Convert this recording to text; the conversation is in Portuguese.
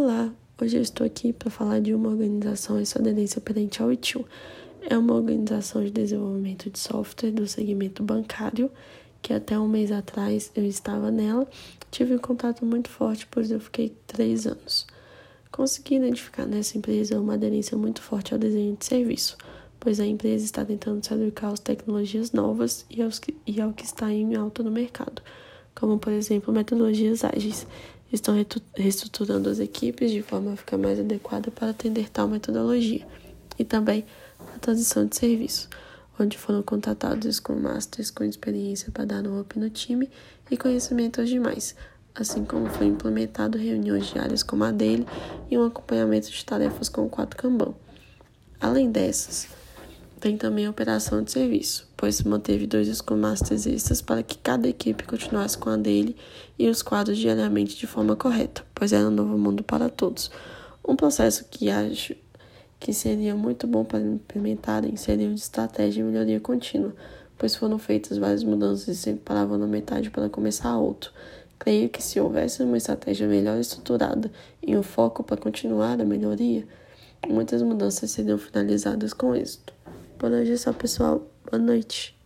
Olá, hoje eu estou aqui para falar de uma organização e sua aderência perante ao ITIL. É uma organização de desenvolvimento de software do segmento bancário, que até um mês atrás eu estava nela. Tive um contato muito forte, pois eu fiquei três anos. Consegui identificar nessa empresa uma aderência muito forte ao desenho de serviço, pois a empresa está tentando se adequar às tecnologias novas e, aos que, e ao que está em alta no mercado, como por exemplo metodologias ágeis estão reestruturando as equipes de forma a ficar mais adequada para atender tal metodologia, e também a transição de serviço, onde foram contratados Scrum Masters com experiência para dar um up no time e conhecimento aos demais, assim como foi implementado reuniões diárias como a dele e um acompanhamento de tarefas com o 4 Kanban. Além dessas, tem também a operação de serviço, pois manteve dois extras para que cada equipe continuasse com a dele e os quadros diariamente de forma correta, pois era um novo mundo para todos. Um processo que acho que seria muito bom para implementarem seria o de estratégia e melhoria contínua, pois foram feitas várias mudanças e sempre paravam na metade para começar outro. Creio que se houvesse uma estratégia melhor estruturada e um foco para continuar a melhoria, muitas mudanças seriam finalizadas com êxito. É só, pessoal. Boa noite.